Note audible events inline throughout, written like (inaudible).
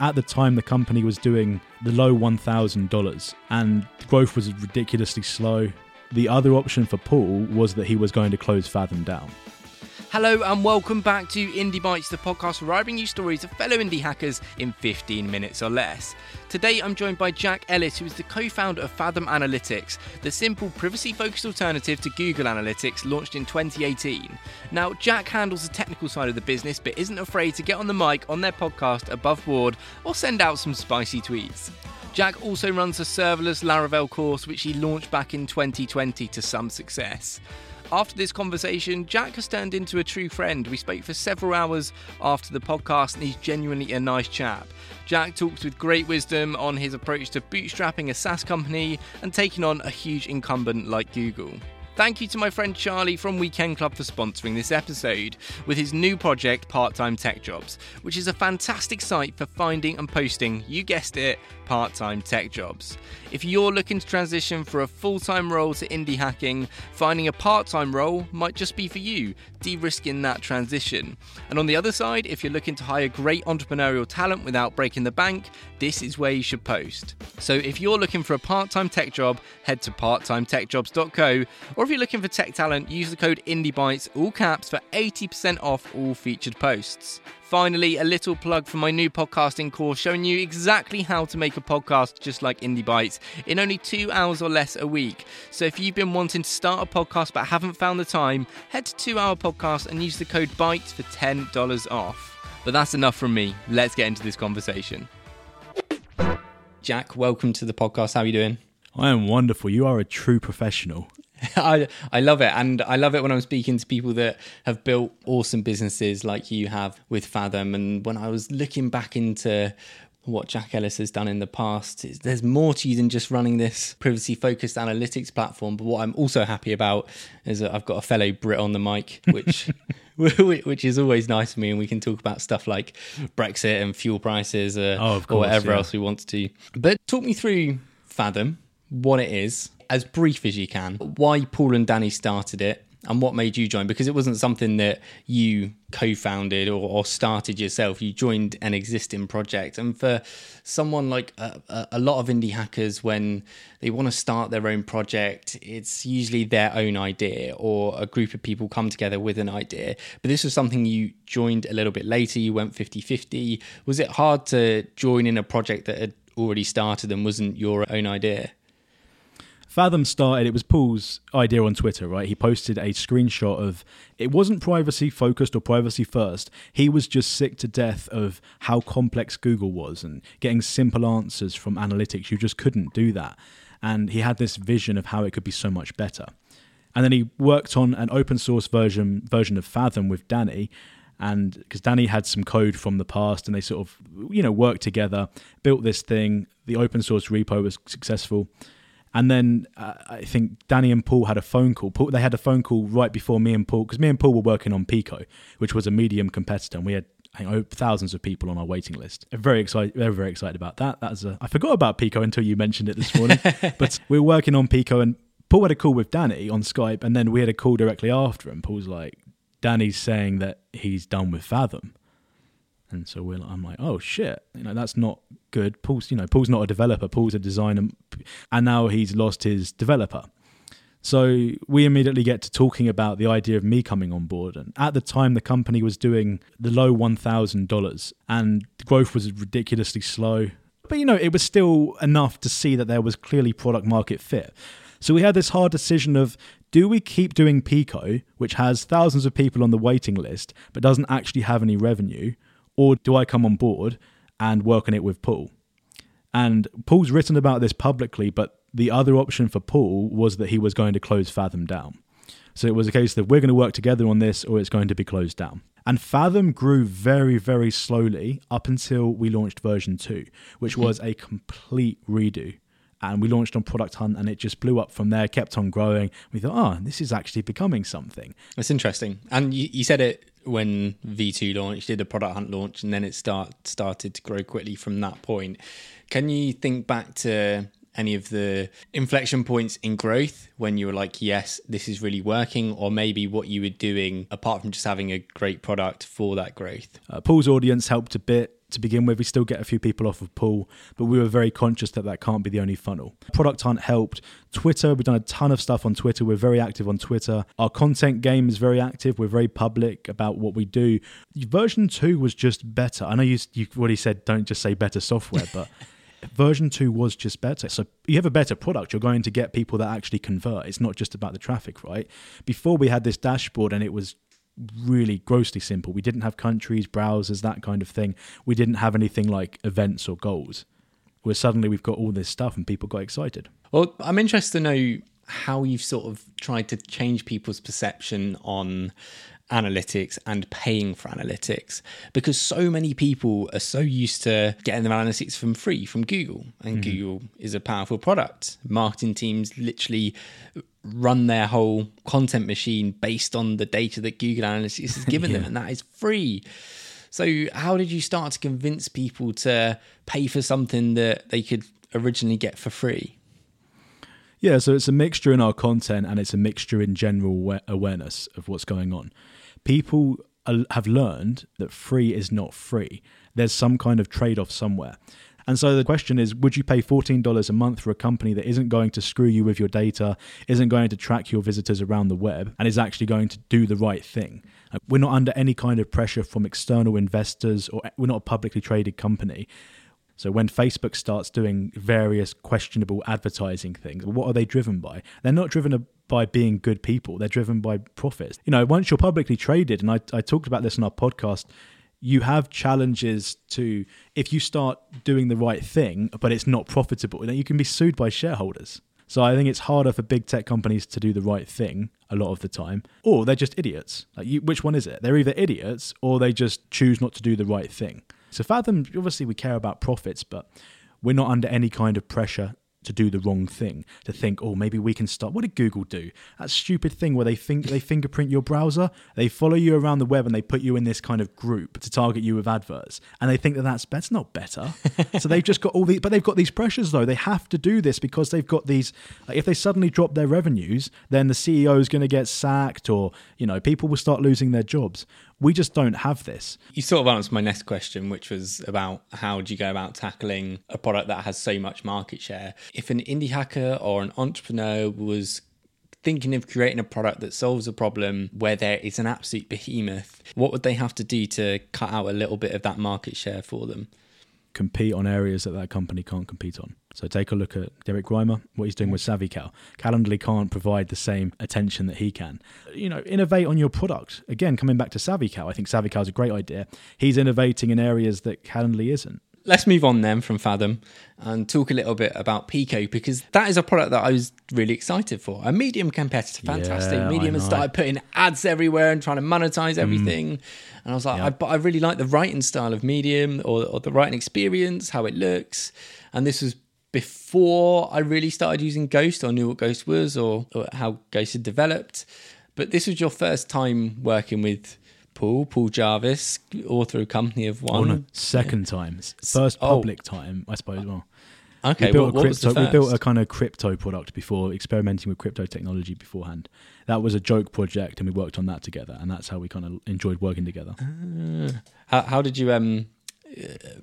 At the time, the company was doing the low $1,000 and growth was ridiculously slow. The other option for Paul was that he was going to close Fathom down. Hello and welcome back to Indie Bites, the podcast where I bring you stories of fellow indie hackers in 15 minutes or less. Today I'm joined by Jack Ellis, who is the co founder of Fathom Analytics, the simple privacy focused alternative to Google Analytics launched in 2018. Now, Jack handles the technical side of the business but isn't afraid to get on the mic on their podcast above board or send out some spicy tweets. Jack also runs a serverless Laravel course which he launched back in 2020 to some success. After this conversation, Jack has turned into a true friend. We spoke for several hours after the podcast, and he's genuinely a nice chap. Jack talks with great wisdom on his approach to bootstrapping a SaaS company and taking on a huge incumbent like Google. Thank you to my friend Charlie from Weekend Club for sponsoring this episode with his new project, Part Time Tech Jobs, which is a fantastic site for finding and posting, you guessed it, part time tech jobs. If you're looking to transition for a full time role to indie hacking, finding a part time role might just be for you, de risking that transition. And on the other side, if you're looking to hire great entrepreneurial talent without breaking the bank, this is where you should post. So if you're looking for a part time tech job, head to parttimetechjobs.co, or if you're looking for tech talent, use the code IndieBytes, all caps, for 80% off all featured posts. Finally, a little plug for my new podcasting course showing you exactly how to make a podcast just like Indie Bites in only two hours or less a week. So if you've been wanting to start a podcast but haven't found the time, head to 2 Hour Podcast and use the code BITES for $10 off. But that's enough from me. Let's get into this conversation. Jack, welcome to the podcast. How are you doing? I am wonderful. You are a true professional. (laughs) I I love it, and I love it when I'm speaking to people that have built awesome businesses like you have with Fathom. And when I was looking back into what Jack Ellis has done in the past, there's more to you than just running this privacy focused analytics platform. But what I'm also happy about is that I've got a fellow Brit on the mic, which. (laughs) (laughs) which is always nice for me, and we can talk about stuff like Brexit and fuel prices, uh, oh, course, or whatever yeah. else we want to. But talk me through Fathom, what it is, as brief as you can, why Paul and Danny started it and what made you join? Because it wasn't something that you co-founded or, or started yourself. You joined an existing project. And for someone like a, a, lot of indie hackers when they want to start their own project it's usually their own idea or a group of people come together with an idea. But this was something you joined a little bit later. You went 50-50 was it hard to join in a project that had already started and wasn't your own idea Fathom started, it was Paul's idea on Twitter, right? He posted a screenshot of it wasn't privacy focused or privacy first. He was just sick to death of how complex Google was and getting simple answers from analytics. You just couldn't do that. And he had this vision of how it could be so much better. And then he worked on an open source version version of Fathom with Danny, and because Danny had some code from the past and they sort of you know worked together built this thing the open source repo was successful and then uh, I think Danny and Paul had a phone call. Paul, they had a phone call right before me and Paul, because me and Paul were working on Pico, which was a medium competitor, and we had I think, thousands of people on our waiting list. Very excited, very very excited about that. That's a, I forgot about Pico until you mentioned it this morning. (laughs) but we were working on Pico, and Paul had a call with Danny on Skype, and then we had a call directly after, and Paul's like, "Danny's saying that he's done with Fathom." And so we're, I'm like, oh shit, you know, that's not good. Paul's, you know, Paul's not a developer. Paul's a designer, and now he's lost his developer. So we immediately get to talking about the idea of me coming on board. And at the time, the company was doing the low one thousand dollars, and growth was ridiculously slow. But you know, it was still enough to see that there was clearly product market fit. So we had this hard decision of do we keep doing Pico, which has thousands of people on the waiting list but doesn't actually have any revenue, or do I come on board and work on it with Paul? And Paul's written about this publicly, but the other option for Paul was that he was going to close Fathom down. So it was a case that we're going to work together on this or it's going to be closed down. And Fathom grew very, very slowly up until we launched version 2, which was a complete redo. And we launched on Product Hunt and it just blew up from there, kept on growing. We thought, oh, this is actually becoming something. That's interesting. And you, you said it when V2 launched, did a product hunt launch, and then it start started to grow quickly from that point. Can you think back to any of the inflection points in growth when you were like, yes, this is really working, or maybe what you were doing apart from just having a great product for that growth? Uh, Paul's audience helped a bit. to begin with. We still get a few people off of Paul, but we were very conscious that that can't be the only funnel. Product Hunt helped. Twitter, we've done a ton of stuff on Twitter. We're very active on Twitter. Our content game is very active. We're very public about what we do. Version 2 was just better. I know you, you already said don't just say better software, but (laughs) version 2 was just better. So you have a better product, you're going to get people that actually convert. It's not just about the traffic, right? Before we had this dashboard and it was really grossly simple. We didn't have countries, browsers, that kind of thing. We didn't have anything like events or goals. Where suddenly we've got all this stuff and people got excited. Well, I'm interested to know how you've sort of tried to change people's perception on analytics and paying for analytics because so many people are so used to getting their analytics from free from Google and mm-hmm. Google is a powerful product. Marketing teams literally run their whole content machine based on the data that Google Analytics has (laughs) given yeah. them and that is free. So how did you start to convince people to pay for something that they could originally get for free? Yeah, so it's a mixture in our content and it's a mixture in general awareness of what's going on people have learned that free is not free. There's some kind of trade off somewhere. And so the question is would you pay $14 a month for a company that isn't going to screw you with your data, isn't going to track your visitors around the web, and is actually going to do the right thing? We're not under any kind of pressure from external investors, or we're not a publicly traded company. So when Facebook starts doing various questionable advertising things, what are they driven by? They're not driven by being good people. They're driven by profits. You know, once you're publicly traded, and I, I talked about this in our podcast, you have challenges to if you start doing the right thing, but it's not profitable, then you can be sued by shareholders. So I think it's harder for big tech companies to do the right thing a lot of the time, or they're just idiots. Like, you, which one is it? They're either idiots or they just choose not to do the right thing. So Fathom, obviously, we care about profits, but we're not under any kind of pressure to do the wrong thing to think oh maybe we can stop. what did google do? That stupid thing where they think they fingerprint your browser they follow you around the web and they put you in this kind of group to target you with adverts and they think that that's that's not better. So they've just got all these but they've got these pressures though. They have to do this because they've got these like, if they suddenly drop their revenues then the ceo is going to get sacked or you know people will start losing their jobs we just don't have this. You sort of answered my next question, which was about how do you go about tackling a product that has so much market share. If an indie hacker or an entrepreneur was thinking of creating a product that solves a problem where there is an absolute behemoth, what would they have to do to cut out a little bit of that market share for them? compete on areas that that company can't compete on. So take a look at Derrick Reimer, what he's doing with SavvyCal. Calendly can't provide the same attention that he can. You know, innovate on your product. Again, coming back to SavvyCal, I think SavvyCal is a great idea. He's innovating in areas that Calendly isn't let's move on then from Fathom and talk a little bit about Pico because that is a product that I was really excited for. A medium competitor, fantastic. Yeah, medium has started putting ads everywhere and trying to monetize mm. everything. Mm. And I was like, yeah. I, but I really like the writing style of Medium or, or the writing experience, how it looks. And this was before I really started using Ghost or knew what Ghost was or, or how Ghost had developed. But this was your first time working with Paul, Paul Jarvis, author of Company of One. Oh, no. Second yeah. time, first oh. public oh. time, I suppose. Well, okay. We built, crypto, we built a kind of crypto product before, experimenting with crypto technology beforehand. That was a joke project, and we worked on that together, and that's how we kind of enjoyed working together. Uh, how, how did you um,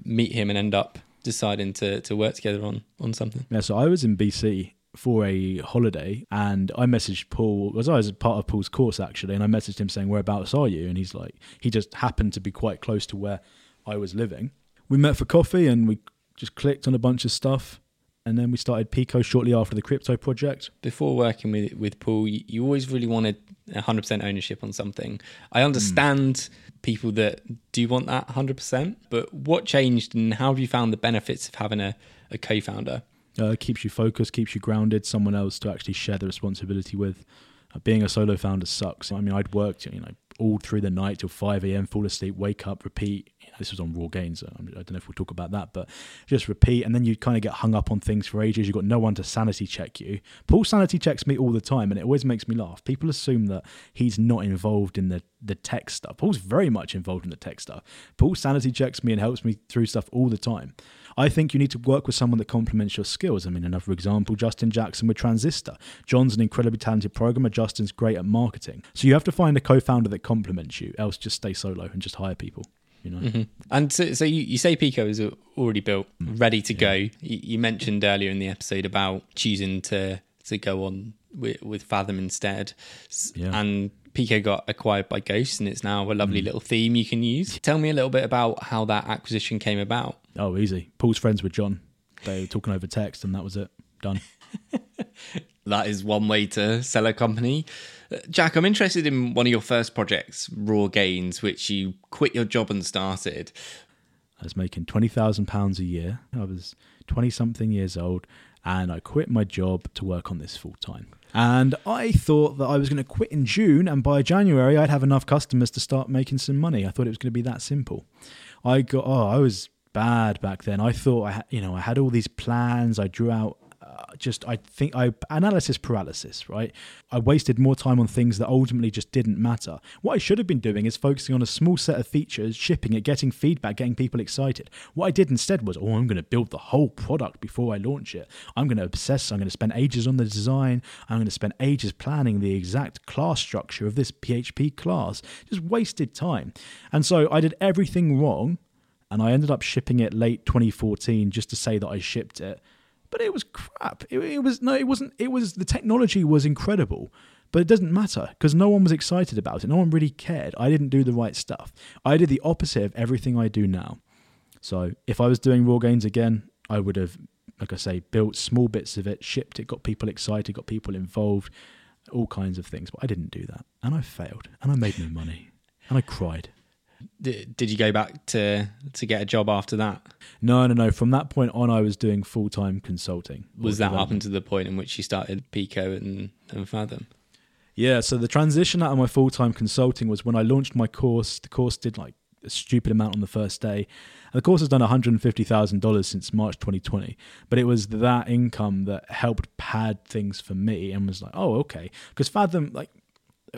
meet him and end up deciding to, to work together on on something? Yeah, so I was in BC for a holiday and I messaged Paul was I was part of Paul's course actually and I messaged him saying whereabouts are you and he's like he just happened to be quite close to where I was living. We met for coffee and we just clicked on a bunch of stuff and then we started Pico shortly after the crypto project. Before working with with Paul, you always really wanted 100% ownership on something. I understand mm. people that do want that 100%, but what changed and how have you found the benefits of having a, a co-founder? Uh, keeps you focused, keeps you grounded, someone else to actually share the responsibility with. Uh, being a solo founder sucks. I mean, I'd worked, you know, all through the night till 5 a.m., fall asleep, wake up, repeat. You know, this was on Raw Gains. Um, I don't know if we'll talk about that, but just repeat. And then you kind of get hung up on things for ages. You've got no one to sanity check you. Paul sanity checks me all the time, and it always makes me laugh. People assume that he's not involved in the, the tech stuff. Paul's very much involved in the tech stuff. Paul sanity checks me and helps me through stuff all the time. I think you need to work with someone that complements your skills. I mean, another example, Justin Jackson with Transistor. Jon's an incredibly talented programmer. Justin's great at marketing. So you have to find a co-founder that complements you, else just stay solo and just hire people. Mm-hmm. And so, so you, you say Pico is already built, ready to go. You, you mentioned earlier in the episode about choosing to to go on with, with Fathom instead, Yeah. and Pico got acquired by Ghost, and it's now a lovely little theme you can use. Tell me a little bit about how that acquisition came about. oh easy. Paul's friends with John. They were talking over text, and that was it. Done. (laughs) That is one way to sell a company. Jack, I'm interested in one of your first projects, Raw Gains, which you quit your job and started. I was making twenty thousand pounds a year. I was twenty something years old, and I quit my job to work on this full time. And I thought that I was going to quit in June, and by January I'd have enough customers to start making some money. I thought it was going to be that simple. I got oh, I was bad back then. I thought I had, you know, I had all these plans. I drew out just I think I analysis paralysis, right? I wasted more time on things that ultimately just didn't matter. What I should have been doing is focusing on a small set of features, shipping it, getting feedback, getting people excited. What I did instead was, oh, I'm going to build the whole product before I launch it. I'm going to obsess. I'm going to spend ages on the design. I'm going to spend ages planning the exact class structure of this PHP class. Just wasted time. And so I did everything wrong and I ended up shipping it late 2014 just to say that I shipped it. But it was crap. It, it was no, it wasn't. It was the technology was incredible, but it doesn't matter because no one was excited about it. No one really cared. I didn't do the right stuff. I did the opposite of everything I do now. So if I was doing raw gains again, I would have, like I say, built small bits of it, shipped it, got people excited, got people involved, all kinds of things. But I didn't do that, and I failed, and I made no money, and I cried. D- did you go back to to get a job after that? No, no, no. From that point on, I was doing full time consulting. Was that up until the point in which you started Pico and, and Fathom? Yeah. So the transition out of my full time consulting was when I launched my course. The course did like a stupid amount on the first day. And the course has done $150,000 since March 2020. But it was that income that helped pad things for me and was like, oh, okay. Because Fathom, like,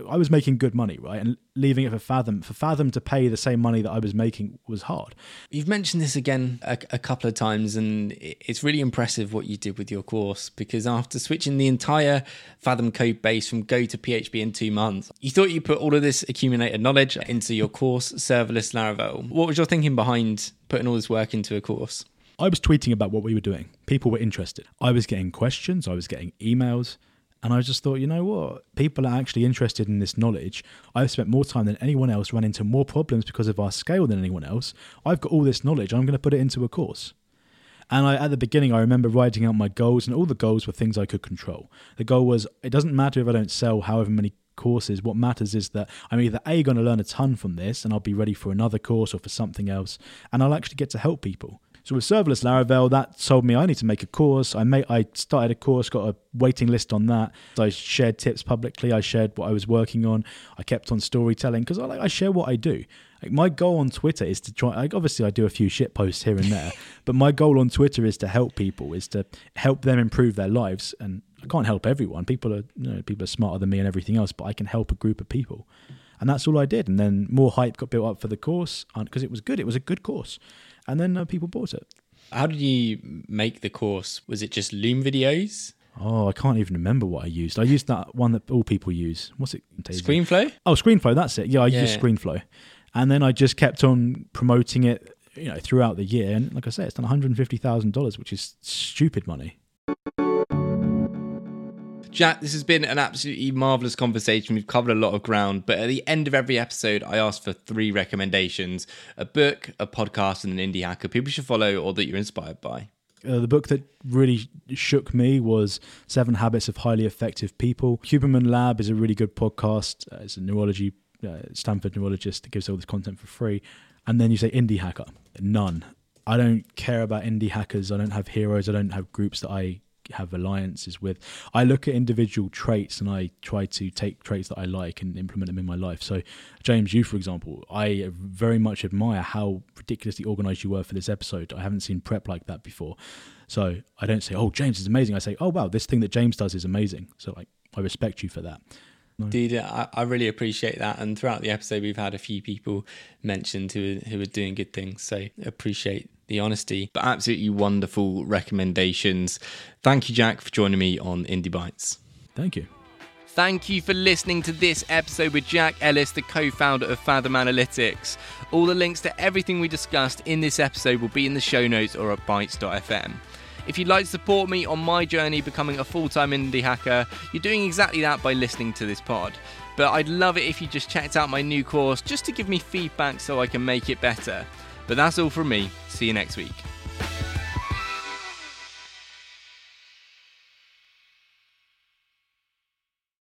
I was making good money, right? And leaving it for Fathom, for Fathom to pay the same money that I was making was hard. You've mentioned this again a, a couple of times, and it's really impressive what you did with your course because after switching the entire Fathom code base from Go to PHP in two months, you thought you put all of this accumulated knowledge into your course, Serverless Laravel. What was your thinking behind putting all this work into a course? I was tweeting about what we were doing. People were interested. I was getting questions, I was getting emails, and I just thought, you know what? People are actually interested in this knowledge. I've spent more time than anyone else, run into more problems because of our scale than anyone else. I've got all this knowledge. I'm going to put it into a course. And I, at the beginning, I remember writing out my goals, and all the goals were things I could control. The goal was it doesn't matter if I don't sell however many courses. What matters is that I'm either A, going to learn a ton from this, and I'll be ready for another course or for something else, and I'll actually get to help people. So with serverless Laravel, that told me I need to make a course. I made, I started a course, got a waiting list on that. I shared tips publicly. I shared what I was working on. I kept on storytelling because I like I share what I do. Like my goal on Twitter is to try. Like obviously, I do a few shit posts here and there, (laughs) but my goal on Twitter is to help people, is to help them improve their lives. And I can't help everyone. People are, you know, people are smarter than me and everything else, but I can help a group of people. And that's all I did. And then more hype got built up for the course because it was good. It was a good course, and then uh, people bought it. How did you make the course? Was it just Loom videos? Oh, I can't even remember what I used. I used that one that all people use. What's it? Screenflow? Oh, ScreenFlow. That's it. Yeah, I used Yeah. ScreenFlow, and then I just kept on promoting it, you know, throughout the year. And like I say, it's done one hundred fifty thousand dollars, which is stupid money. Jack, this has been an absolutely marvelous conversation. We've covered a lot of ground, but at the end of every episode, I ask for three recommendations a book, a podcast, and an indie hacker people should follow or that you're inspired by. Uh, the book that really shook me was Seven Habits of Highly Effective People. Huberman Lab is a really good podcast. Uh, it's a neurology, uh, Stanford neurologist that gives all this content for free. And then you say indie hacker. None. I don't care about indie hackers. I don't have heroes. I don't have groups that I have alliances with. I look at individual traits and I try to take traits that I like and implement them in my life. So, James, you, for example, I very much admire how ridiculously organized you were for this episode. I haven't seen prep like that before. So, I don't say, oh, James is amazing. I say, oh, wow, this thing that James does is amazing. So, like, I respect you for that. Dude, I, I really appreciate that. And throughout the episode, we've had a few people mentioned who, who are doing good things. So appreciate the honesty, but absolutely wonderful recommendations. Thank you, Jack, for joining me on Indie Bites. Thank you. Thank you for listening to this episode with Jack Ellis, the co founder of Fathom Analytics. All the links to everything we discussed in this episode will be in the show notes or at bytes.fm. If you'd like to support me on my journey becoming a full time indie hacker, you're doing exactly that by listening to this pod. But I'd love it if you just checked out my new course just to give me feedback so I can make it better. But that's all from me. See you next week.